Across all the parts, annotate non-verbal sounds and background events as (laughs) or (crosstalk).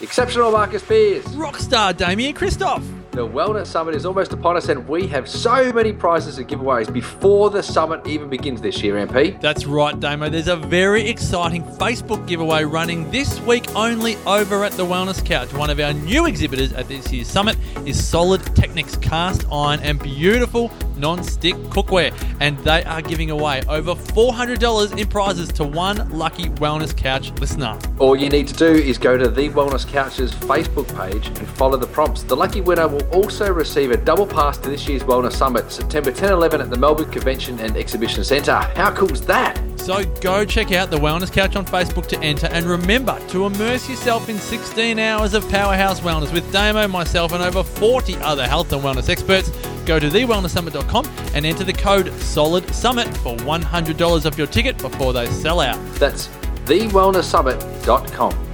Exceptional Marcus Pearce. Rockstar Damien Kristof. The Wellness Summit is almost upon us, and we have so many prizes and giveaways before the summit even begins this year, MP. That's right, Damo. There's a very exciting Facebook giveaway running this week only over at the Wellness Couch. One of our new exhibitors at this year's summit is Solid Technics cast iron and beautiful non-stick cookware, and they are giving away over $400 in prizes to one lucky Wellness Couch listener. All you need to do is go to the Wellness Couch's Facebook page and follow the prompts. The lucky winner will also receive a double pass to this year's Wellness Summit, September 10 11 at the Melbourne Convention and Exhibition Centre. How cool is that? So go check out the Wellness Couch on Facebook to enter, and remember to immerse yourself in 16 hours of powerhouse wellness with Damo, myself, and over 40 other health and wellness experts. Go to thewellnesssummit.com and enter the code SOLIDSUMMIT for $100 off your ticket before they sell out. That's thewellnesssummit.com.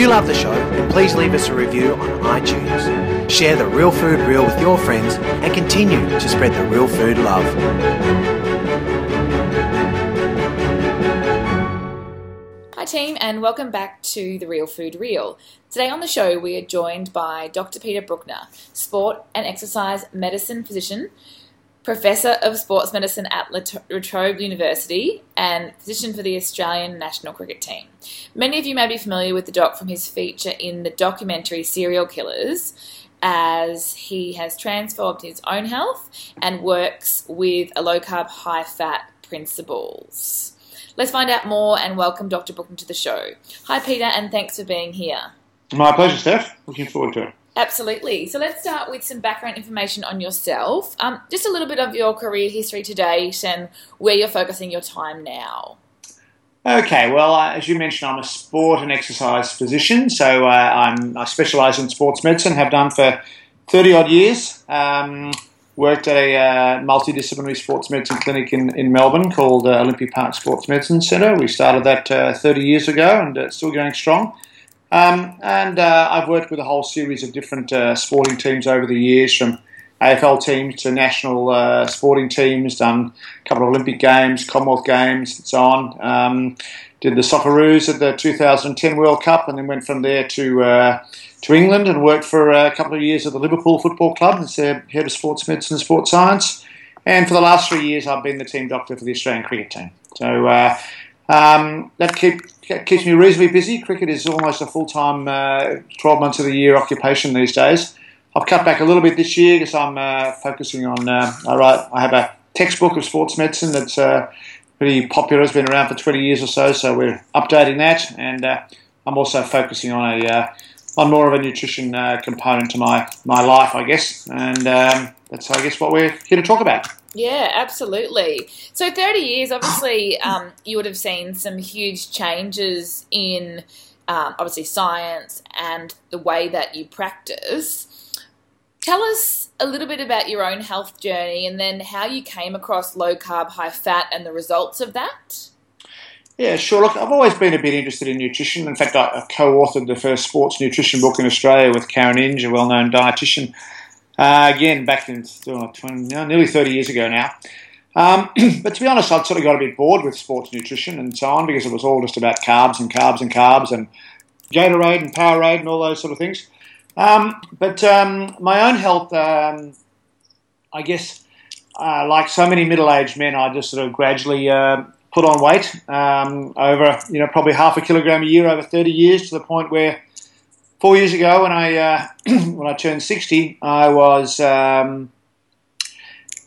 If you love the show, then please leave us a review on iTunes. Share the Real Food Reel with your friends and continue to spread the real food love. Hi, team, and welcome back to The Real Food Reel. Today on the show, we are joined by Dr. Peter Brukner, sport and exercise medicine physician, Professor of Sports Medicine at La Trobe University and physician for the Australian national cricket team. Many of you may be familiar with the doc from his feature in the documentary Cereal Killers, as he has transformed his own health and works with a low carb, high fat principles. Let's find out more and welcome Dr. Brukner to the show. Hi, Peter, and thanks for being here. My pleasure, Steph. Looking forward to it. Absolutely. So let's start with some background information on yourself. Um, just a little bit of your career history to date and where you're focusing your time now. Okay, well, uh, as you mentioned, I'm a sport and exercise physician, so uh, i specialise in sports medicine, have done for 30 odd years. Um, worked at a uh, multidisciplinary sports medicine clinic in, in Melbourne called uh, Olympic Park Sports Medicine Centre. We started that uh, 30 years ago and it's still going strong. Um, and uh, I've worked with a whole series of different uh, sporting teams over the years, from AFL teams to national uh, sporting teams, done a couple of Olympic Games, Commonwealth Games, and so on. Um, did the Socceroos at the 2010 World Cup, and then went from there to uh, to England and worked for a couple of years at the Liverpool Football Club as their head of sports medicine and sports science. And for the last three years, I've been the team doctor for the Australian cricket team. So uh, um, that keep, keeps me reasonably busy. Cricket is almost a full time, uh, 12 months of the year occupation these days. I've cut back a little bit this year because I'm uh, focusing on. Uh, I write. I have a textbook of sports medicine that's uh, pretty popular. It's been around for 20 years or so, so we're updating that. And uh, I'm also focusing on a uh, on more of a nutrition uh, component to my my life, I guess. And um, that's I guess what we're here to talk about. Yeah, absolutely. So, 30 years, obviously, um, you would have seen some huge changes in um, obviously science and the way that you practice. Tell us a little bit about your own health journey and then how you came across low carb, high fat and the results of that. Yeah, sure. Look, I've always been a bit interested in nutrition. In fact, I co authored the first sports nutrition book in Australia with Karen Inge, a well known dietitian uh, again, back in 20, nearly 30 years ago now. Um, (clears throat) but to be honest, I'd sort of got a bit bored with sports nutrition and so on because it was all just about carbs and carbs and carbs and Gatorade and Powerade and all those sort of things. Um, but um, my own health, um, I guess, uh, like so many middle-aged men, I just sort of gradually uh, put on weight um, over, you know, probably half a kilogram a year over 30 years to the point where four years ago when I uh, (clears throat) when I turned sixty, I was um,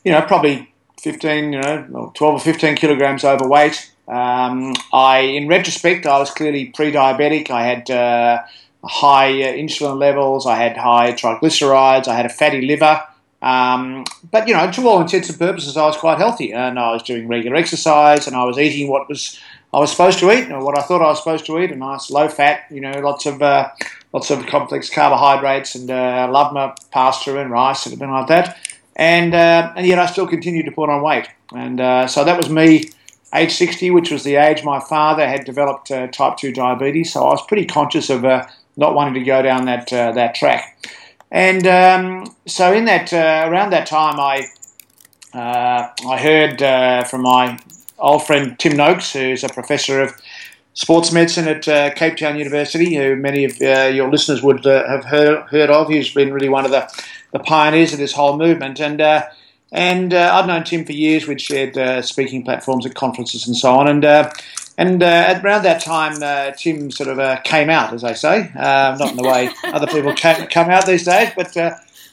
you know probably fifteen, you know, twelve or fifteen kilograms overweight. Um, I, in retrospect, I was clearly pre-diabetic. I had uh, high uh, insulin levels. I had high triglycerides. I had a fatty liver. Um, but you know, to all intents and purposes, I was quite healthy, and I was doing regular exercise, and I was eating what was I was supposed to eat, or what I thought I was supposed to eat, a nice low fat, you know, lots of uh, lots of complex carbohydrates, and uh, love my pasta and rice and everything like that. And uh, and yet I still continued to put on weight, and uh, so that was me, age 60, which was the age my father had developed uh, type 2 diabetes. So I was pretty conscious of uh, not wanting to go down that that track. And um, so in that around that time, I I heard from my old friend Tim Noakes, who's a professor of sports medicine at uh, Cape Town University, who many of uh, your listeners would uh, have heard, heard of. He's been really one of the, the pioneers of this whole movement. And uh, and uh, I've known Tim for years. We'd shared uh, speaking platforms at conferences and so on. And and at around that time, Tim sort of came out, as they say, not in the way (laughs) other people come out these days, but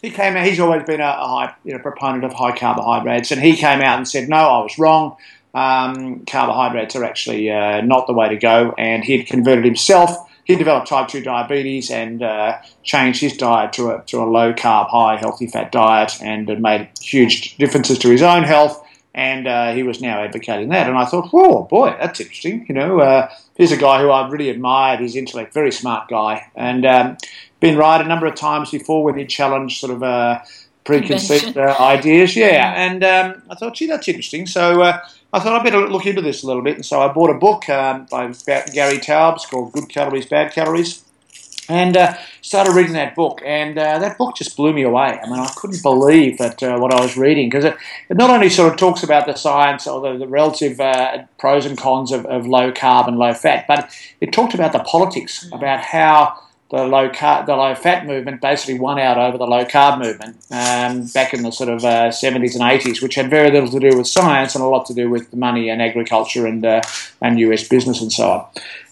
he came out. He's always been a, a high, you know, proponent of high carbohydrates, and he came out and said, "No, I was wrong um, carbohydrates are actually uh, not the way to go. And he had converted himself. He developed type 2 diabetes and uh, changed his diet to a, to a low carb, high healthy fat diet and had made huge differences to his own health. And uh, he was now advocating that. And I thought, whoa, boy, that's interesting. You know, uh, here's a guy who I've really admired his intellect, very smart guy. And um, been right a number of times before when he challenged sort of uh, preconceived uh, ideas. Yeah. And um, I thought, gee, that's interesting. So uh, I thought I'd better look into this a little bit, and so I bought a book um, by Gary Taubes called Good Calories, Bad Calories, and uh, started reading that book. And uh, that book just blew me away. I mean, I couldn't believe that uh, what I was reading because it, it, not only sort of talks about the science or the, the relative uh, pros and cons of, of low carb and low fat, but it talked about the politics, about how the low carb, the low fat movement basically won out over the low carb movement um, back in the sort of uh, 70s and 80s, which had very little to do with science and a lot to do with money and agriculture and uh, and US business and so on.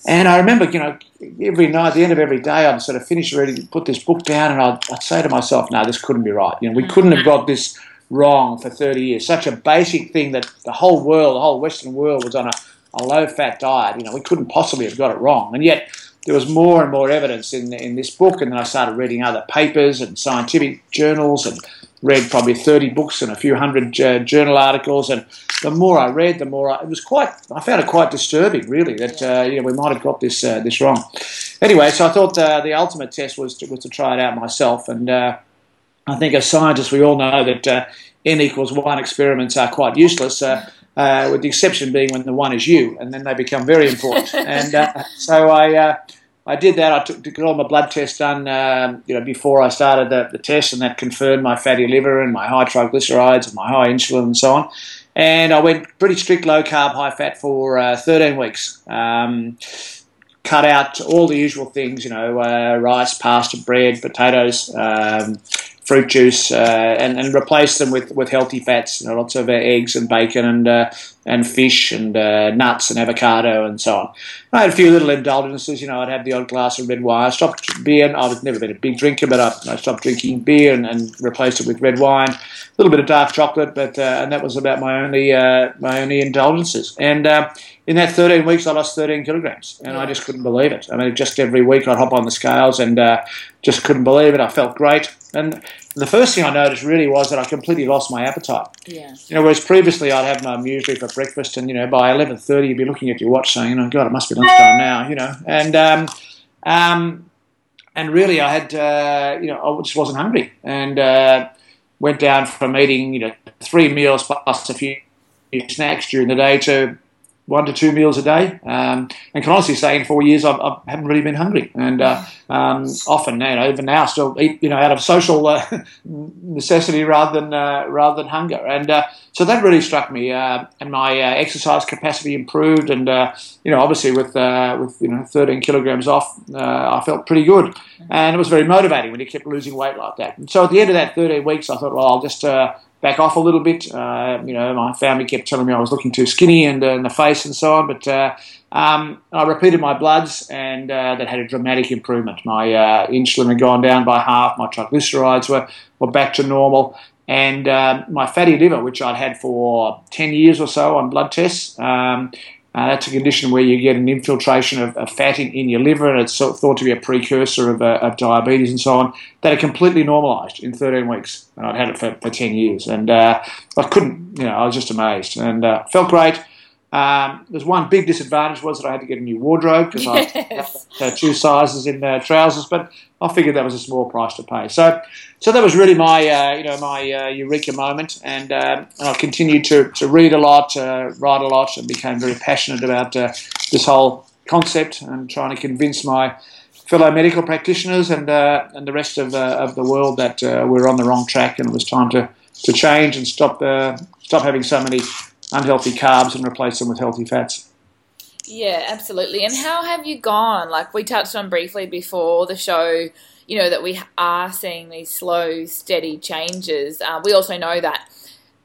And I remember, you know, every night, at the end of every day, I'd sort of finish reading, put this book down, and I'd, I'd say to myself, "No, this couldn't be right. You know, we couldn't have got this wrong for 30 years. Such a basic thing that the whole world, the whole Western world, was on a, a low fat diet. You know, we couldn't possibly have got it wrong, and yet." There was more and more evidence in in this book, and then I started reading other papers and scientific journals, and read probably thirty books and a few hundred uh, journal articles. And the more I read, the more I, it was quite. I found it quite disturbing, really, that uh, you know we might have got this uh, this wrong. Anyway, so I thought uh, the ultimate test was to, was to try it out myself, and uh, I think as scientists we all know that uh, n equals one experiments are quite useless. Uh, with the exception being when the one is you, and then they become very important. (laughs) and uh, so I, uh, I did that. I took, got all my blood tests done, um, you know, before I started the, the test, and that confirmed my fatty liver and my high triglycerides and my high insulin and so on. And I went pretty strict low carb, high fat for uh, 13 weeks. Um, cut out all the usual things, you know, uh, rice, pasta, bread, potatoes, um, fruit juice uh, and, and replace them with, with healthy fats, you know, lots of uh, eggs and bacon and uh, and fish and uh, nuts and avocado and so on. I had a few little indulgences, you know, I'd have the odd glass of red wine. I stopped beer. I've never been a big drinker, but I, I stopped drinking beer and, and, replaced it with red wine. A little bit of dark chocolate, but uh, and that was about my only uh, my only indulgences. And in that 13 weeks, I lost 13 kilograms, and I just couldn't believe it. I mean, just every week I'd hop on the scales and just couldn't believe it. I felt great. And the first thing I noticed really was that I completely lost my appetite. Yeah. You know, whereas previously I'd have my muesli for breakfast, and you know, by eleven thirty you'd be looking at your watch saying, "You "Oh God, it must be lunchtime now," you know, and um, um, and really I had, uh, you know, I just wasn't hungry, and uh, went down from eating, you know, three meals plus a few snacks during the day to one to two meals a day. Um, and can honestly say, in four years, I've, I have not really been hungry. And uh, um, often, you know, even now, still eat, you know, out of social uh, (laughs) necessity rather than uh, rather than hunger. And uh, so that really struck me. Uh, and my uh, exercise capacity improved. And you know, obviously, with with you know, 13 kilograms off, I felt pretty good. And it was very motivating when you kept losing weight like that. And so at the end of that 13 weeks, I thought, well, I'll just back off a little bit. Uh, you know, my family kept telling me I was looking too skinny and uh, in the face and so on. But uh, um, I repeated my bloods, and uh, that had a dramatic improvement. My uh, insulin had gone down by half. My triglycerides were were back to normal. And uh, my fatty liver, which I'd had for 10 years or so on blood tests, um, Uh, that's a condition where you get an infiltration of, of fat in, in, your liver, and it's thought to be a precursor of, uh, of diabetes and so on. That are completely normalised in 13 weeks, and I'd had it for, for 10 years, and uh, I couldn't, you know, I was just amazed, and uh, felt great. Um, there's one big disadvantage was that I had to get a new wardrobe because (laughs) yes. I had two sizes in uh, trousers, but I figured that was a small price to pay. So, so that was really my uh, you know my uh, eureka moment, and, um, and I continued to, to read a lot, uh, write a lot, and became very passionate about uh, this whole concept and trying to convince my fellow medical practitioners and uh, and the rest of, of the world that we're on the wrong track and it was time to, to change and stop stop having so many unhealthy carbs and replace them with healthy fats. Yeah, absolutely. And how have you gone? Like we touched on briefly before the show, you know, that we are seeing these slow, steady changes. Uh, we also know that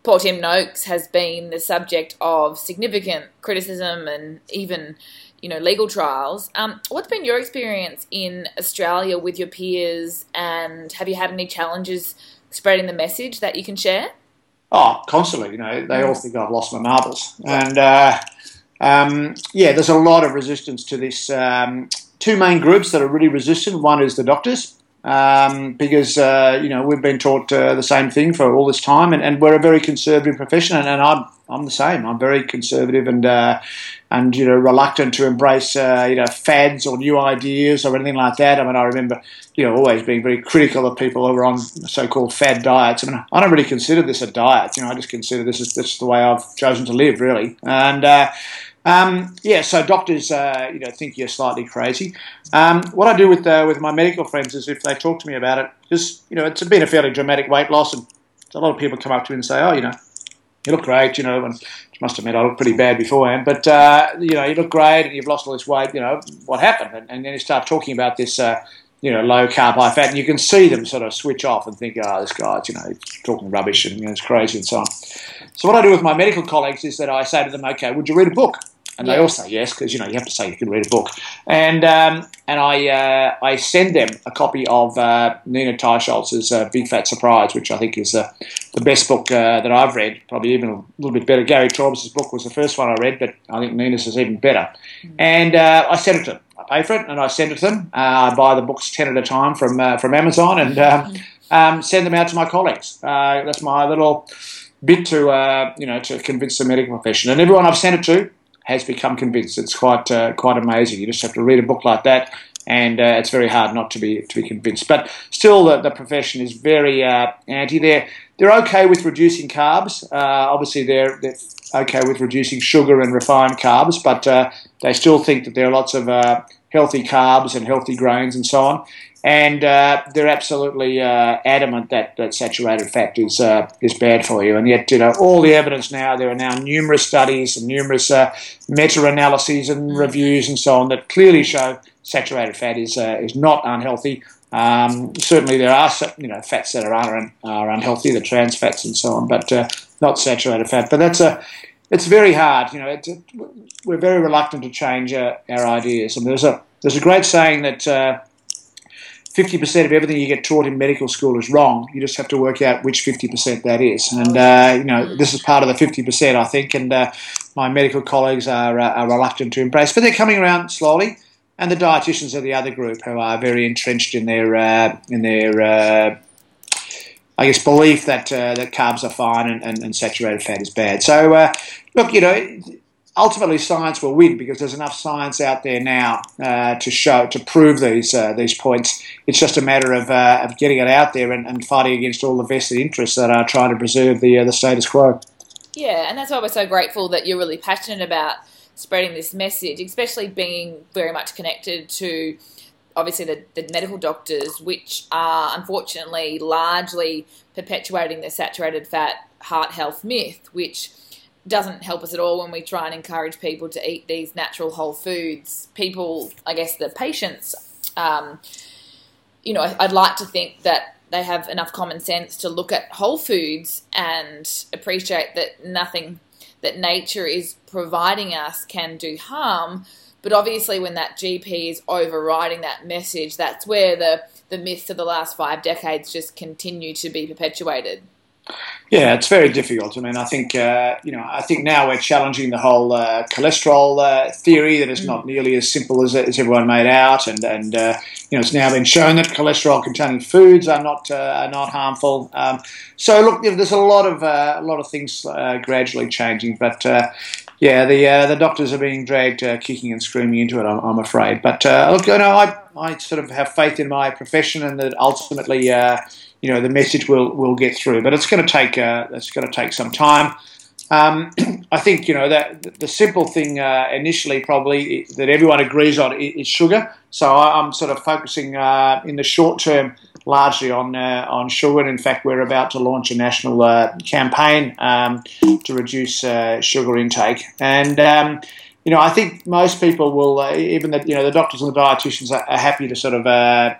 Paul Tim Noakes has been the subject of significant criticism and even, you know, legal trials. Um, what's been your experience in Australia with your peers, and have you had any challenges spreading the message that you can share? Oh, constantly. You know, they all think I've lost my marbles, and uh, um, yeah, there's a lot of resistance to this. Um, two main groups that are really resistant. One is the doctors, um, because uh, you know we've been taught uh, the same thing for all this time, and, and we're a very conservative profession, and, and, I'm I'm the same. I'm very conservative and uh, and you know reluctant to embrace uh, you know fads or new ideas or anything like that. I mean, I remember you know always being very critical of people who are on so-called fad diets. I mean, I don't really consider this a diet. You know, I just consider this is this is the way I've chosen to live, really. And uh, um, yeah, so doctors, uh, you know, think you're slightly crazy. Um, what I do with uh, with my medical friends is if they talk to me about it, just you know, it's been a fairly dramatic weight loss, and a lot of people come up to me and say, "Oh, you know, you look great," you know, and must admit I looked pretty bad beforehand, but uh, you know, you look great and you've lost all this weight. You know, what happened? And, and then you start talking about this. Uh, you know, low carb, high fat, and you can see them sort of switch off and think, oh, this guy's, you know, talking rubbish and you know, it's crazy and so on. So what I do with my medical colleagues is that I say to them, okay, would you read a book? And they all say yes because you know you have to say you can read a book, and um, and I uh, I send them a copy of uh, Nina Teicholz's uh, Big Fat Surprise, which I think is uh, the best book uh, that I've read, probably even a little bit better. Gary Taubes' book was the first one I read, but I think Nina's is even better. Mm. And uh, I send it to them. I pay for it and I send it to them. I buy the books ten at a time from from Amazon and um, um, send them out to my colleagues. that's my little bit to you know to convince the medical profession and everyone I've sent it to has become convinced. It's quite uh, quite amazing. You just have to read a book like that, and uh, it's very hard not to be to be convinced. But still, the, the profession is very uh, anti. They're they're okay with reducing carbs. Uh, obviously, they're, they're okay with reducing sugar and refined carbs, but uh, they still think that there are lots of uh, healthy carbs and healthy grains and so on and uh, they're absolutely uh, adamant that, that saturated fat is uh, is bad for you. And yet, you know, all the evidence now there are now numerous studies and numerous uh, meta-analyses and reviews and so on that clearly show saturated fat is uh, is not unhealthy. Um, certainly, there are you know fats that are un- are unhealthy, the trans fats and so on, but uh, not saturated fat. But that's a it's very hard. You know, it, we're very reluctant to change our ideas. And there's a there's a great saying that 50% of everything you get taught in medical school is wrong. You just have to work out which 50% that is. And, uh, you know, this is part of the 50%, I think, and uh, my medical colleagues are, uh, are reluctant to embrace. But they're coming around slowly. And the dietitians are the other group who are very entrenched in their, uh, in their uh, I guess, belief that, uh, that carbs are fine and, and, and, saturated fat is bad. So, look, you know, ultimately science will win because there's enough science out there now uh, to show to prove these uh, these points. It's just a matter of, uh, of getting it out there and, and, fighting against all the vested interests that are trying to preserve the uh, the status quo. Yeah, and that's why we're so grateful that you're really passionate about spreading this message, especially being very much connected to obviously the, the medical doctors, which are unfortunately largely perpetuating the saturated fat heart health myth, which doesn't help us at all when we try and encourage people to eat these natural whole foods. People, I guess, the patients, um, you know, I'd like to think that they have enough common sense to look at whole foods and appreciate that nothing that nature is providing us can do harm. But obviously, when that GP is overriding that message, that's where the, the myths of the last five decades just continue to be perpetuated. Yeah, it's very difficult. I mean, I think uh, you know, I think now we're challenging the whole uh, cholesterol uh, theory that it's not nearly as simple as, as everyone made out, and and uh, you know, it's now been shown that cholesterol-containing foods are not uh, are not harmful. Um, so look, there's a lot of uh, a lot of things gradually changing, but. yeah, the the doctors are being dragged kicking and screaming into it. I'm, I'm afraid, but look, you know, I I sort of have faith in my profession, and that ultimately, you know the message will will get through. But it's going to take uh, it's going to take some time. Um, (clears throat) I think you know that the simple thing uh, initially probably that everyone agrees on is sugar. So I'm sort of focusing uh, in the short term largely on uh, on sugar. And in fact, we're about to launch a national uh, campaign um, to reduce uh, sugar intake. And um, you know, I think most people will, uh, even the you know the doctors and the dietitians are, are happy to sort of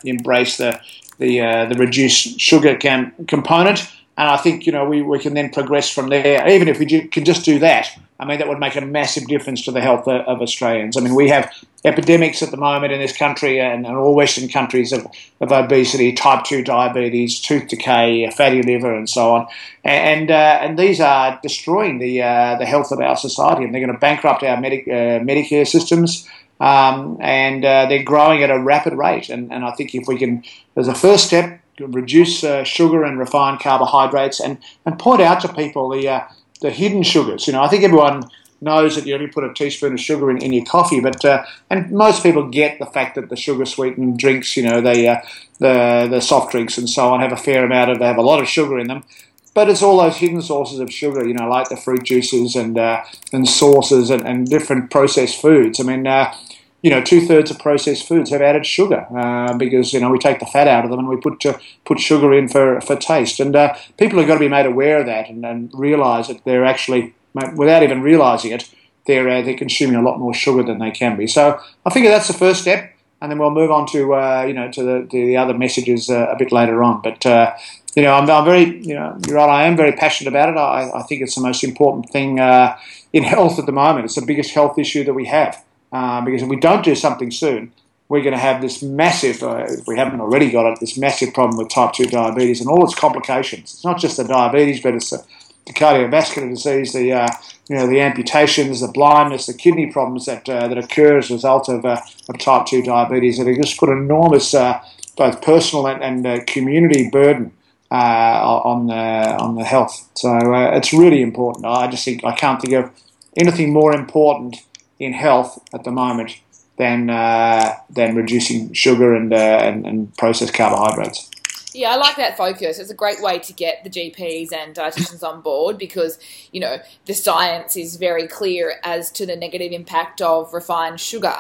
embrace the the uh, the reduced sugar cam- component. And I think you know we, we can then progress from there. Even if we do, can just do that, I mean that would make a massive difference to the health of, of Australians. I mean we have epidemics at the moment in this country and, and all Western countries of, of, obesity, type two diabetes, tooth decay, fatty liver, and so on. And uh, and these are destroying the uh, the health of our society, and they're going to bankrupt our uh, Medicare systems um, and uh, they're growing at a rapid rate. And, and I think if we can, as a first step, reduce uh, sugar and refined carbohydrates, and, and point out to people the uh, the hidden sugars. You know, I think everyone knows that you only put a teaspoon of sugar in, in your coffee, but uh, and most people get the fact that the sugar sweetened drinks, you know, they uh, the the soft drinks and so on have a fair amount of they have a lot of sugar in them. But it's all those hidden sources of sugar, you know, like the fruit juices and uh, and sauces and, and different processed foods. I mean, uh, you know, two thirds of processed foods have added sugar uh, because you know we take the fat out of them and we put uh, put sugar in for, for taste. And uh, people have got to be made aware of that and, and realise that they're actually, without even realising it, they're uh, they're consuming a lot more sugar than they can be. So I think that's the first step, and then we'll move on to uh, you know to the, the other messages uh, a bit later on. But you know, I'm, I'm, very you know you're right. I am very passionate about it. I, I think it's the most important thing in (laughs) health at the moment. It's the biggest health issue that we have. Uh, because if we don't do something soon, we're going to have this massive, uh, if we haven't already got it, this massive problem with type 2 diabetes and all its complications. It's not just the diabetes, but it's the, the cardiovascular disease, the, uh, you know, the amputations, the blindness, the kidney problems that, uh, that occur as a result of, uh, of type 2 diabetes that have just put enormous both personal and, and community burden on, the, on the health. So it's really important. I just think I can't think of anything more important in health at the moment than uh, than reducing sugar and, uh, and, and processed carbohydrates. Yeah, I like that focus. It's a great way to get the GPs and dietitians on board because, you know, the science is very clear as to the negative impact of refined sugar.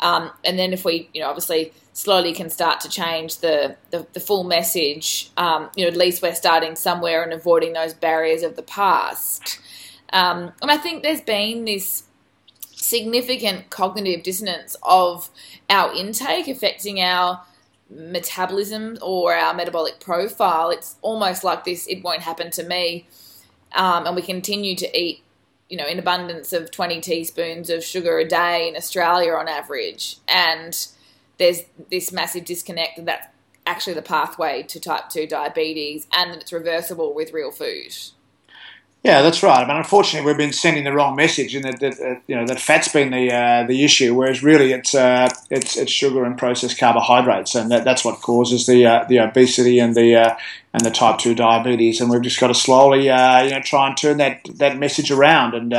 Um, and then if we, you know, obviously slowly can start to change the, the, the full message, um, you know, at least we're starting somewhere and avoiding those barriers of the past. Um, and I think there's been this significant cognitive dissonance of our intake affecting our metabolism or our metabolic profile. It's almost like this it won't happen to me. Um, and we continue to eat, you know, in abundance of 20 teaspoons of sugar a day in Australia on average. And there's this massive disconnect that that's actually the pathway to type 2 diabetes and that it's reversible with real food. Yeah, that's right. I mean, unfortunately, we've been sending the wrong message, and that, that uh, you know that fat's been the uh, the issue, whereas really it's uh, it's it's sugar and processed carbohydrates, and that, that's what causes the uh, the obesity and the uh, and the type two diabetes, and we've just got to slowly uh, you know try and turn that that message around, and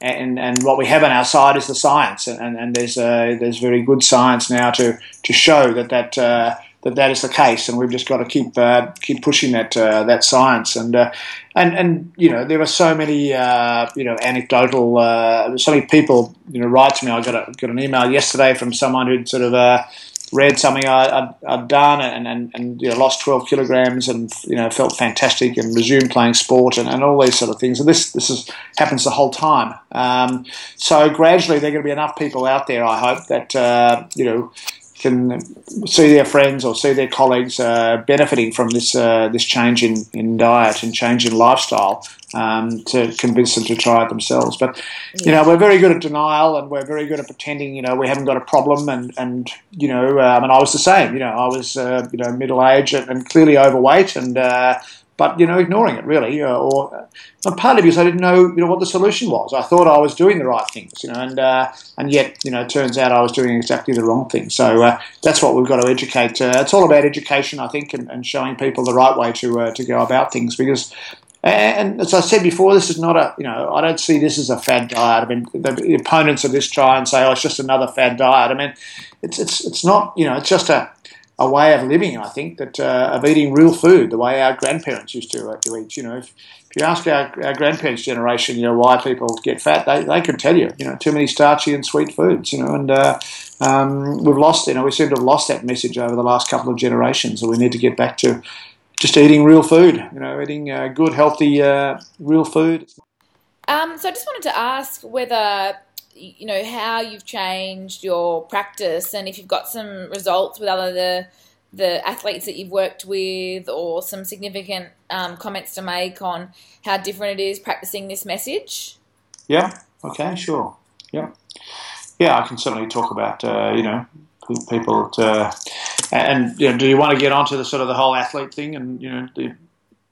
and and what we have on our side is the science, and and there's there's very good science now to to show that that that that is the case, and we've just got to keep uh, keep pushing that uh, that science. And uh, and and you know there are so many uh, you know anecdotal, uh, so many people you know write to me. I got a, got an email yesterday from someone who'd sort of uh, read something I, had done and, and, and you know, lost 12 kilograms and you know felt fantastic and resumed playing sport and, and all these sort of things. And this this is, happens the whole time. Um, so gradually, there are going to be enough people out there. I hope that you know can see their friends or see their colleagues uh, benefiting from this uh, this change in, in diet and change in lifestyle um, to convince them to try it themselves. But you know, we're very good at denial and we're very good at pretending you know we haven't got a problem. And and you know, um, and I was the same. You know, I was uh, you know middle aged and, clearly overweight and. But you know, ignoring it really, uh, or uh, partly because I didn't know, you know, what the solution was. I thought I was doing the right things, you know, and uh, and yet, you know, it turns out I was doing exactly the wrong thing. So uh, that's what we've got to educate. Uh, it's all about education, I think, and, and showing people the right way to uh, to go about things because. And as I said before, this is not a, you know, I don't see this as a fad diet. I mean, the opponents of this try and say, oh, it's just another fad diet. I mean, it's, it's, it's not, you know, it's just a, a way of living, I think, that uh, of eating real food, the way our grandparents used to, uh, to eat. You know, if, if you ask our, our, grandparents' generation, you know, why people get fat, they, they can tell you, you know, too many starchy and sweet foods, you know, and uh, um, we've lost, you know, we seem to have lost that message over the last couple of generations, and we need to get back to just eating real food, you know, eating uh, good, healthy, uh, real food. Um, so I just wanted to ask whether you know how you've changed your practice and if you've got some results with other the the athletes that you've worked with or some significant um, comments to make on how different it is practicing this message yeah okay sure yeah yeah i can certainly talk about uh, you know people to, and you know, do you want to get onto the sort of the whole athlete thing and you know the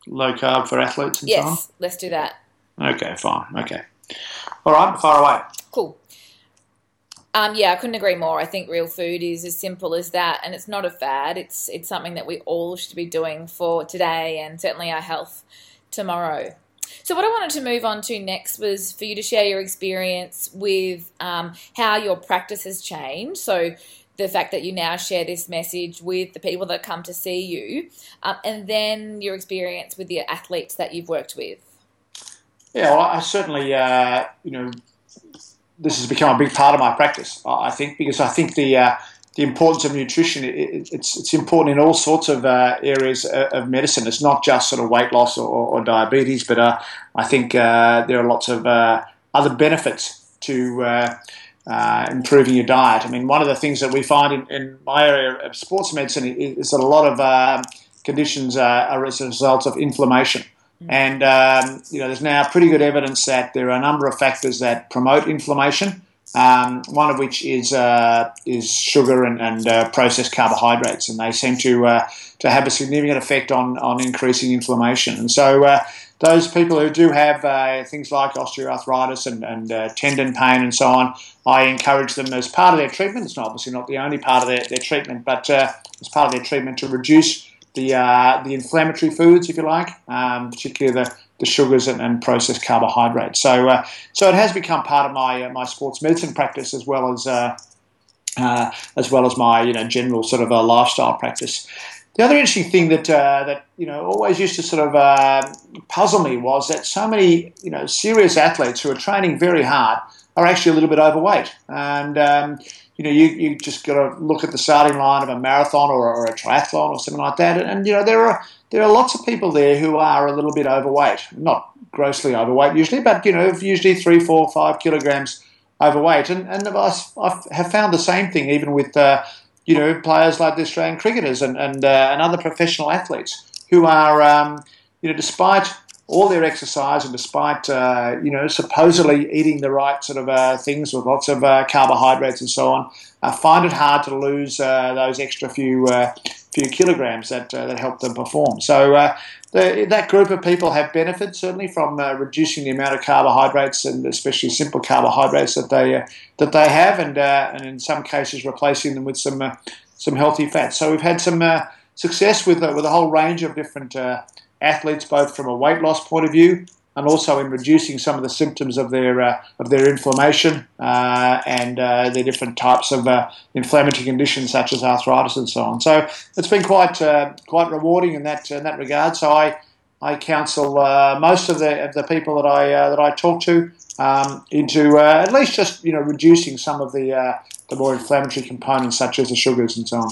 low carb for athletes and yes, so on? let's do that. Okay, fine. Okay, all right, far away. Um, yeah, I couldn't agree more. I think real food is as simple as that, and it's not a fad. It's it's something that we all should be doing for today and certainly our health tomorrow. So, what I wanted to move on to next was for you to share your experience with um, how your practice has changed. So, the fact that you now share this message with the people that come to see you, um, and then your experience with the athletes that you've worked with. Yeah, well, I certainly, uh, you know, this has become a big part of my practice. I think because I think the uh, the importance of nutrition it, it's it's important in all sorts of uh, areas of medicine. It's not just sort of weight loss or, or diabetes, but uh, I think uh, there are lots of uh, other benefits to uh, improving your diet. I mean, one of the things that we find in, in my area of sports medicine is, that a lot of uh, conditions are as a result of inflammation. Mm. And um, you know, there's now pretty good evidence that there are a number of factors that promote inflammation. Um, one of which is uh, is sugar and, and uh, processed carbohydrates, and they seem to uh, to have a significant effect on on increasing inflammation. And so, those people who do have uh, things like osteoarthritis and, and uh, tendon pain and so on, I encourage them as part of their treatment. It's not obviously not the only part of their, their treatment, but uh, as part of their treatment to reduce the uh, the inflammatory foods, if you like, um, particularly the, the sugars and, and processed carbohydrates. So uh, so it has become part of my uh, my sports medicine practice as well as as well as my you know general sort of a lifestyle practice. The other interesting thing that uh, that you know always used to sort of uh, puzzle me was that so many you know serious athletes who are training very hard are actually a little bit overweight, and um, you know you, you just got to look at the starting line of a marathon or, or, a triathlon or something like that, and, and you know there are there are lots of people there who are a little bit overweight, not grossly overweight usually, but you know usually three, four, five kilograms overweight, and and I have found the same thing even with uh, you know, players like the Australian cricketers and and, uh, and other professional athletes who are, um, you know, despite all their exercise and despite, uh, you know, supposedly eating the right sort of uh, things with lots of uh, carbohydrates and so on, uh, find it hard to lose uh, those extra few few kilograms that that help them perform. So the, that group of people have benefited certainly from uh, reducing the amount of carbohydrates and especially simple carbohydrates that they uh, that they have, and uh, and in some cases replacing them with some uh, some healthy fats. So we've had some uh, success with uh, with a whole range of different athletes, both from a weight loss point of view and also in reducing some of the symptoms of their uh, of their inflammation uh, and uh, their different types of uh, inflammatory conditions such as arthritis and so on. So it's been quite uh, quite rewarding in that in that regard. So I I counsel uh, most of the of the people that I that I talk to um, into at least just you know reducing some of the the more inflammatory components such as the sugars and so on.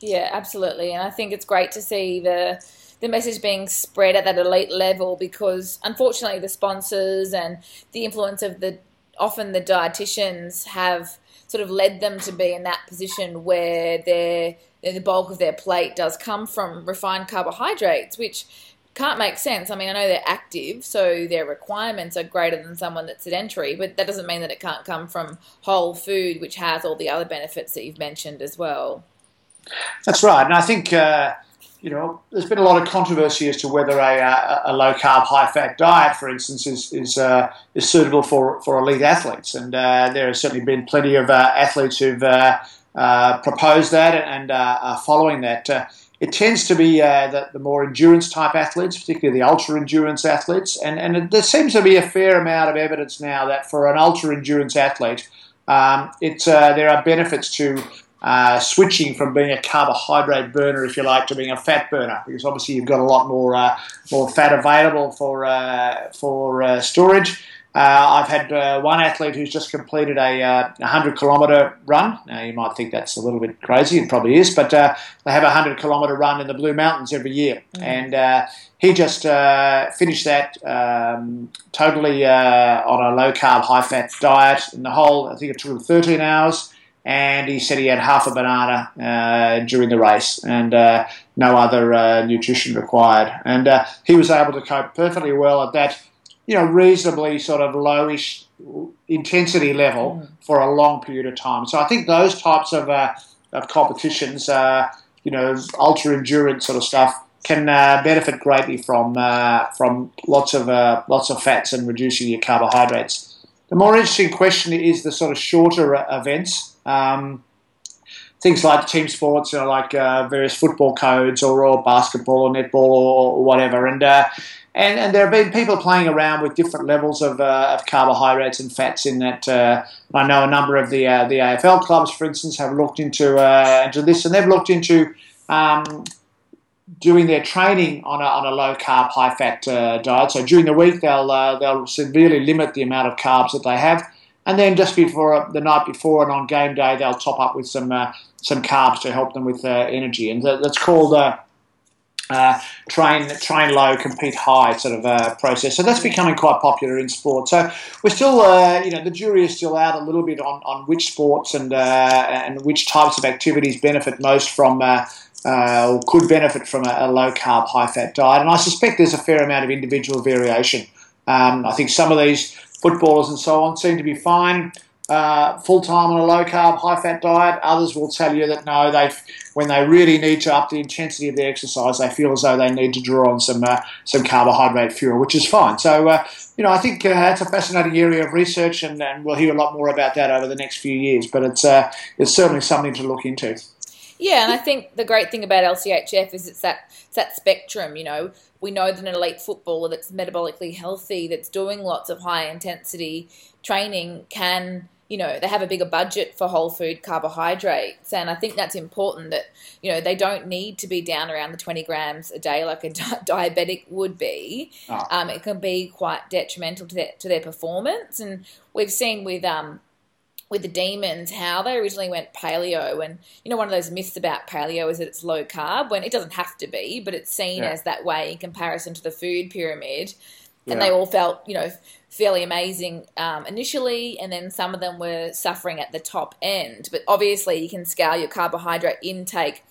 Yeah, absolutely, and I think it's great to see the the message being spread at that elite level because unfortunately the sponsors and the influence of the often the dietitians have sort of led them to be in that position where their the bulk of their plate does come from refined carbohydrates, which can't make sense. I mean, I know they're active, so their requirements are greater than someone that's sedentary, but that doesn't mean that it can't come from whole food, which has all the other benefits that you've mentioned as well. That's right, and I think uh, you know, there's been a lot of controversy as to whether a, a, a low carb, high fat diet, for instance, is is, uh, is suitable for, for elite athletes. And uh, there has certainly been plenty of uh, athletes who've uh, uh, proposed that and are following that. it tends to be the, the, more endurance type athletes, particularly the ultra endurance athletes. And, and there seems to be a fair amount of evidence now that for an ultra endurance athlete, um, there are benefits to uh, switching from being a carbohydrate burner, if you like, to being a fat burner, because obviously you've got a lot more uh, more fat available for uh, for uh, storage. Uh, I've had one athlete who's just completed a 100 kilometre run. Now you might think that's a little bit crazy, it probably is, but they have a 100 kilometre run in the Blue Mountains every year, mm. and he just finished that um, totally on a low carb, high fat diet. In the whole, I think it took him 13 hours and he said he had half a banana uh, during the race and uh, no other uh, nutrition required. And uh, he was able to cope perfectly well at that, you know, reasonably sort of lowish intensity level mm. for a long period of time. So I think those types of, uh, of competitions, uh, you know, ultra endurance sort of stuff, can benefit greatly from from lots of lots of fats and reducing your carbohydrates. The more interesting question is the sort of shorter events. Um, things like team sports, you know, like uh, various football codes or, or, basketball or netball or, or whatever. And, uh, and and there have been people playing around with different levels of, uh, of carbohydrates and fats in that. Uh, I know a number of the uh, the AFL clubs, for instance, have looked into uh, into this, and they've looked into um, doing their training on a, on a low carb, high fat diet. So during the week, they'll they'll severely limit the amount of carbs that they have and then just before the night before and on game day, they'll top up with some uh, some carbs to help them with uh, energy, and that's called. Uh, uh, train train low, compete high sort of uh, process. So that's becoming quite popular in sport. So we're still, uh, you know, the jury is still out a little bit on, on which sports and uh, and which types of activities benefit most from. Uh, or could benefit from a, a, low carb, high fat diet, and I suspect there's a fair amount of individual variation. Um, I think some of these footballers and so on seem to be fine. Uh, full time on a low carb, high fat diet. Others will tell you that no, they when they really need to up the intensity of the exercise, they feel as though they need to draw on some uh, some carbohydrate fuel, which is fine. So uh, you know, I think uh, it's a fascinating area of research, and, and, we'll hear a lot more about that over the next few years. But it's uh, it's certainly something to look into. Yeah, and I think the great thing about LCHF is it's that it's that spectrum. You know, we know that an elite footballer that's metabolically healthy, that's doing lots of high intensity training, can you know they have a bigger budget for whole food carbohydrates and i think that's important that you know they don't need to be down around the 20 grams a day like a di- (laughs) diabetic would be oh. um, it can be quite detrimental to their, to their performance and we've seen with um, with the demons how they originally went paleo. And you know one of those myths about paleo is that it's low carb when it doesn't have to be but it's seen yeah. as that way in comparison to the food pyramid. And they all felt you know fairly amazing um, initially and then some of them were suffering at the top end. But obviously you can scale your carbohydrate intake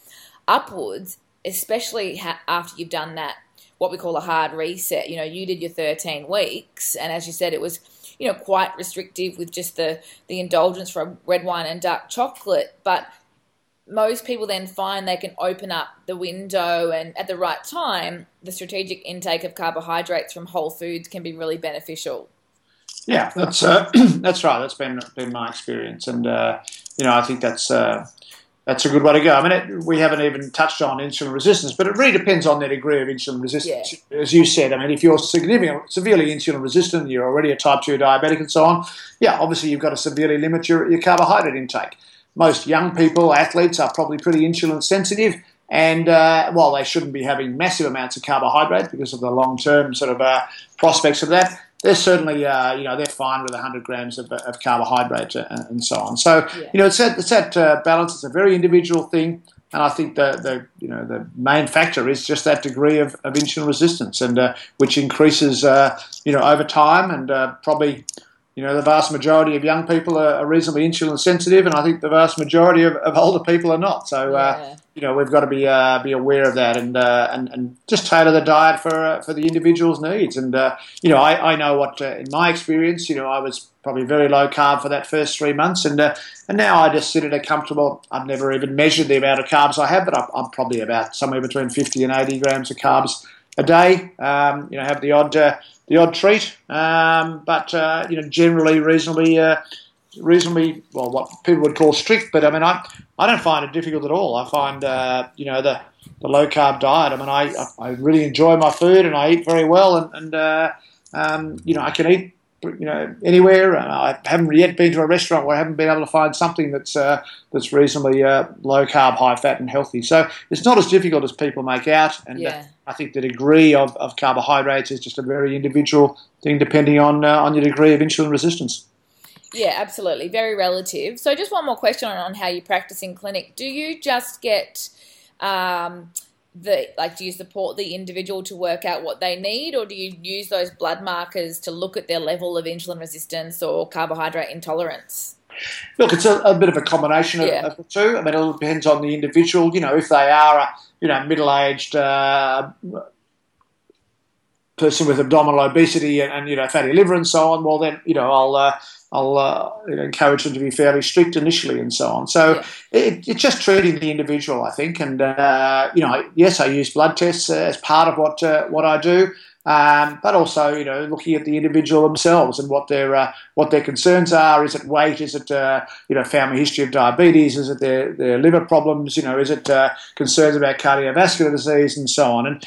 upwards especially ha- after you've done that what we call a hard reset you know you did your 13 weeks and as you said it was you know, quite restrictive with just the, the indulgence from red wine and dark chocolate. But most people then find they can open up the window and at the right time, the strategic intake of carbohydrates from whole foods can be really beneficial. Yeah, that's uh, (clears throat) that's right. That's been been my experience, and uh, you know, I think that's uh, that's a good way to go. I mean, it, we haven't even touched on insulin resistance, but it really depends on the degree of insulin resistance. Yeah. As you said, I mean, if you're significant, severely insulin resistant, you're already a type 2 diabetic and so on, yeah, obviously you've got to severely limit your, your carbohydrate intake. Most young people, athletes, are probably pretty insulin sensitive. And uh, while they shouldn't be having massive amounts of carbohydrate because of the long term sort of uh, prospects of that, they're certainly, uh, you know, they're fine with 100 grams of, of carbohydrate and, and, so on. So, yeah. you know, it's that, it's that uh, balance. It's a very individual thing. And I think the, the you know the main factor is just that degree of, of insulin resistance, and uh, which increases uh, you know over time, and uh, probably you know the vast majority of young people are, are, reasonably insulin sensitive, and I think the vast majority of, of older people are not. So uh, yeah. You know we've got to be uh, be aware of that and uh, and and just tailor the diet for uh, for the individual's needs. And uh, you know, I, I know what uh, in my experience, you know, I was probably very low carb for that first three months, and uh, and now I just sit at a comfortable. I've never even measured the amount of carbs I have, but I'm, I'm probably about somewhere between fifty and eighty grams of carbs a day. Um, you know, have the odd the odd treat, um, but you know, generally reasonably reasonably well what people would call strict but i mean i i don't find it difficult at all. I find uh, you know the the low carb diet i mean i i really enjoy my food and i eat very well and, and uh, um, you know i can eat you know anywhere And i haven't yet been to a restaurant where i haven't been able to find something that's uh, that's reasonably uh, low carb high fat and healthy. So it's not as difficult as people make out and uh, Yeah. i think the degree of, of carbohydrates is just a very individual thing depending on uh, on your degree of insulin resistance Yeah, absolutely. Very relative. So, just one more question on, on how you practice in clinic. Do you just get um, the like? Do you support the individual to work out what they need, or do you use those blood markers to look at their level of insulin resistance or carbohydrate intolerance? Look, it's a, a bit of a combination of, Yeah. of the two. I mean, it all depends on the individual. You know, if they are a you know middle-aged uh, person with abdominal obesity and, and you know fatty liver and so on, well then you know I'll uh, I'll uh, encourage them to be fairly strict initially and so on. So Yeah. it, it's just treating the individual, I think. And uh, you know, yes, I use blood tests as part of what uh, what I do. Um, but also, you know, looking at the individual themselves and what their uh, what their concerns are. Is it weight? Is it uh, you know family history of diabetes? Is it their, their liver problems? You know, is it uh, concerns about cardiovascular disease and so on? And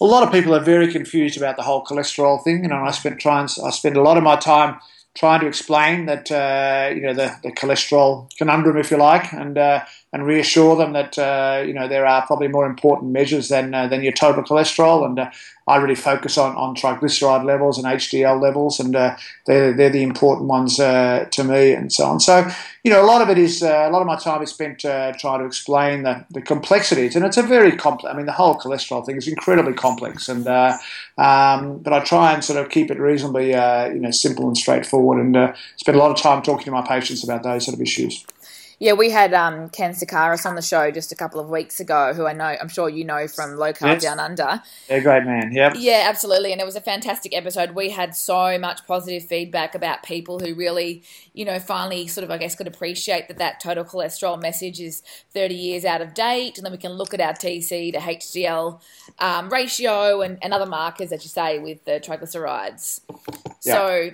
a lot of people are very confused about the whole cholesterol thing. You know, I spent trying I spend a lot of my time trying to explain that uh, you know the, the cholesterol conundrum, if you like, and uh, and reassure them that uh, you know there are probably more important measures than uh, than your total cholesterol. And uh, I really focus on, on triglyceride levels and HDL levels, and uh, they're they're the important ones uh, to me, and so on. So you know a lot of it is uh, a lot of my time is spent uh, trying to explain the, the complexities, and it's a very complex. I mean, the whole cholesterol thing is incredibly complex, and uh, um, but I try and sort of keep it reasonably uh, you know simple and straightforward, and spend a lot of time talking to my patients about those sort of issues. Yeah, we had um, Ken Sikaris on the show just a couple of weeks ago, who I know, I'm sure you know from Low Carb Yes. Down Under. Yeah, great man. Yep. Yeah, absolutely. And it was a fantastic episode. We had so much positive feedback about people who really, you know, finally sort of, I guess, could appreciate that that total cholesterol message is 30 years out of date. And then we can look at our TC to HDL um, ratio and, and other markers, as you say, with the triglycerides. Yeah. So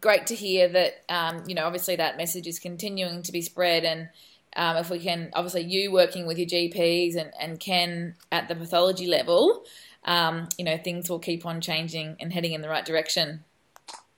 great to hear that, um, you know, obviously that message is continuing to be spread. And um, if we can, obviously, you working with your GPs and, and Ken at the pathology level, um, you know, things will keep on changing and heading in the right direction.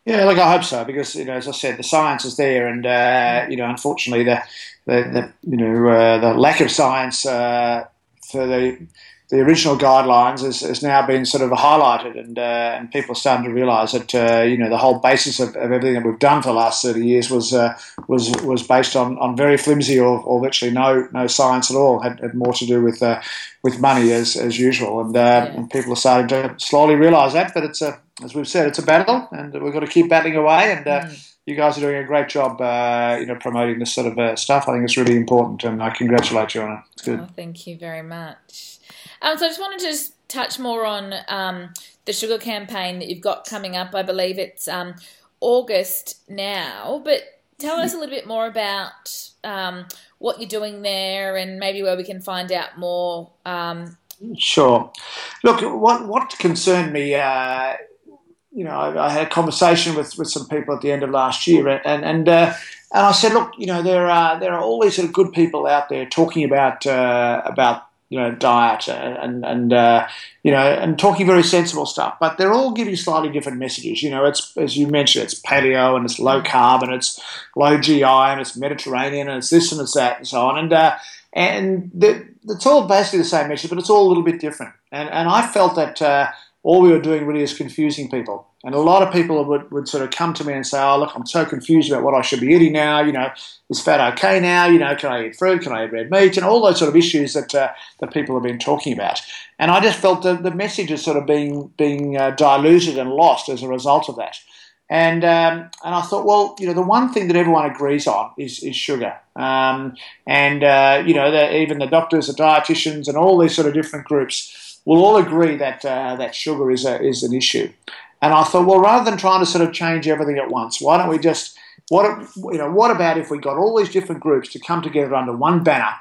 Yeah, like I hope so because you know, as I said, the science is there, and uh, you know, unfortunately, the the, the you know uh, the lack of science uh, for the the original guidelines has, has now been sort of highlighted, and uh, and people are starting to realise that uh, you know the whole basis of, of everything that we've done for the last thirty years was uh, was was based on, on very flimsy or, or virtually no no science at all. Had, had more to do with uh, with money as as usual, and, uh, Yeah. and people are starting to slowly realise that. But it's a as we've said, it's a battle, and we've got to keep battling away. And uh, you guys are doing a great job, uh, you know, promoting this sort of uh, stuff. I think it's really important, and I congratulate you on it. It's good. Oh, thank you very much. Um, so I just wanted to just touch more on um, the sugar campaign that you've got coming up. I believe it's um, August now, but tell us a little bit more about um, what you're doing there and maybe where we can find out more. Um, Sure. Look, what what concerned me, uh, you know, I, I had a conversation with, with some people at the end of last year, and and uh, and I said, look, you know, there are there are all these sort of good people out there talking about uh, about you know diet and and uh, you know and talking very sensible stuff, but they're all giving slightly different messages. You know, it's as you mentioned, it's paleo and it's low carb and it's low GI and it's Mediterranean and it's this and it's that and so on, and uh, and the, it's all basically the same message, but it's all a little bit different. And and I felt that uh, all we were doing really is confusing people. And a lot of people would, would sort of come to me and say, "Oh, look, I'm so confused about what I should be eating now. You know, is fat okay now? You know, can I eat fruit? Can I eat red meat? And all those sort of issues that uh, that people have been talking about. And I just felt that the message is sort of being being uh, diluted and lost as a result of that. And um, and I thought, well, you know, the one thing that everyone agrees on is is sugar. Um, and uh, you know, the, even the doctors, the dietitians, and all these sort of different groups will all agree that uh, that sugar is a, is an issue. And I thought, well, rather than trying to sort of change everything at once, why don't we just what you know? What about if we got all these different groups to come together under one banner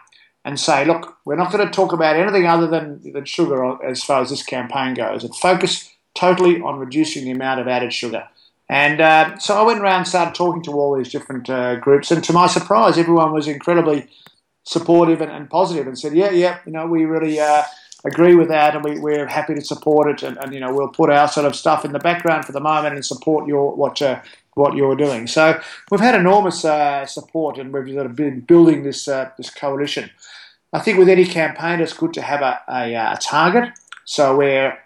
and say, look, we're not going to talk about anything other than, than sugar as far as this campaign goes, and focus totally on reducing the amount of added sugar. And uh, so I went around and started talking to all these different uh, groups, and to my surprise, everyone was incredibly supportive and, and positive and said, yeah, yeah, you know, we really uh, agree with that, and we, we're happy to support it, and, and, you know, we'll put our sort of stuff in the background for the moment and support your what uh, what you're doing. So we've had enormous uh, support, and we've sort of been building this uh, this coalition. I think with any campaign, it's good to have a, a, a target. So we're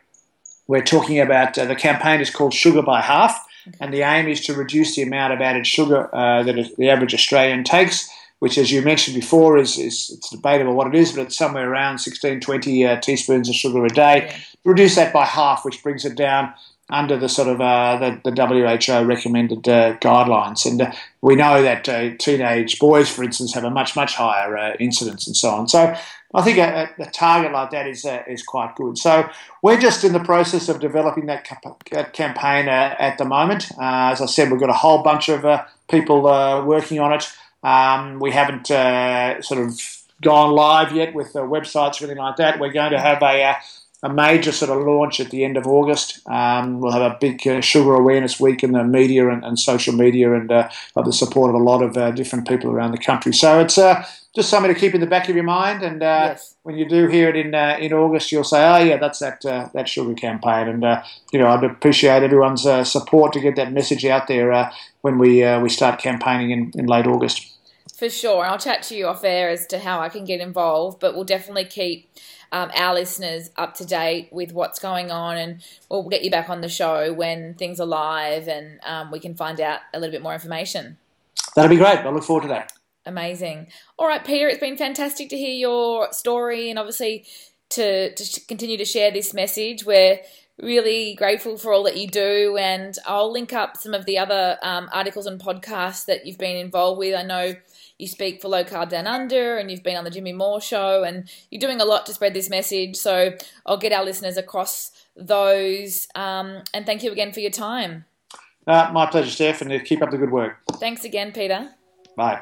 we're talking about uh, the campaign is called Sugar by Half, and the aim is to reduce the amount of added sugar uh, that the average Australian takes. Which, as you mentioned before, is, is it's debatable what it is, but it's somewhere around 16, 20 uh, teaspoons of sugar a day. Yeah. Reduce that by half, which brings it down under the sort of uh, the, the, WHO recommended uh, guidelines. And uh, we know that uh, teenage boys, for instance, have a much much higher uh, incidence and so on. So I think a, a target like that is uh, is quite good. So we're just in the process of developing that, that campaign at the moment. as I said, we've got a whole bunch of people working on it. Um, we haven't sort of gone live yet with the websites or anything like that. We're going to have a a major sort of launch at the end of August. Um, we'll have a big uh, sugar awareness week in the media and, and social media, and uh, the support of a lot of uh, different people around the country. So it's uh, just something to keep in the back of your mind. And uh, yes. when you do hear it in uh, in August, you'll say, "Oh yeah, that's that that sugar campaign." And you know, I'd appreciate everyone's support to get that message out there when we we start campaigning in, in late August. For sure, and I'll chat to you off air as to how I can get involved. But we'll definitely keep um, our listeners up to date with what's going on, and we'll get you back on the show when things are live and um, we can find out a little bit more information. That'll be great. I look forward to that. Amazing. All right, Peter, it's been fantastic to hear your story and obviously to, to continue to share this message. We're really grateful for all that you do, and I'll link up some of the other um, articles and podcasts that you've been involved with. I know you speak for Low Carb Down Under, and you've been on the Jimmy Moore show, and you're doing a lot to spread this message. So I'll get our listeners across those. Um, and thank you again for your time. Uh, my pleasure, Steph, and keep up the good work. Thanks again, Peter. Bye.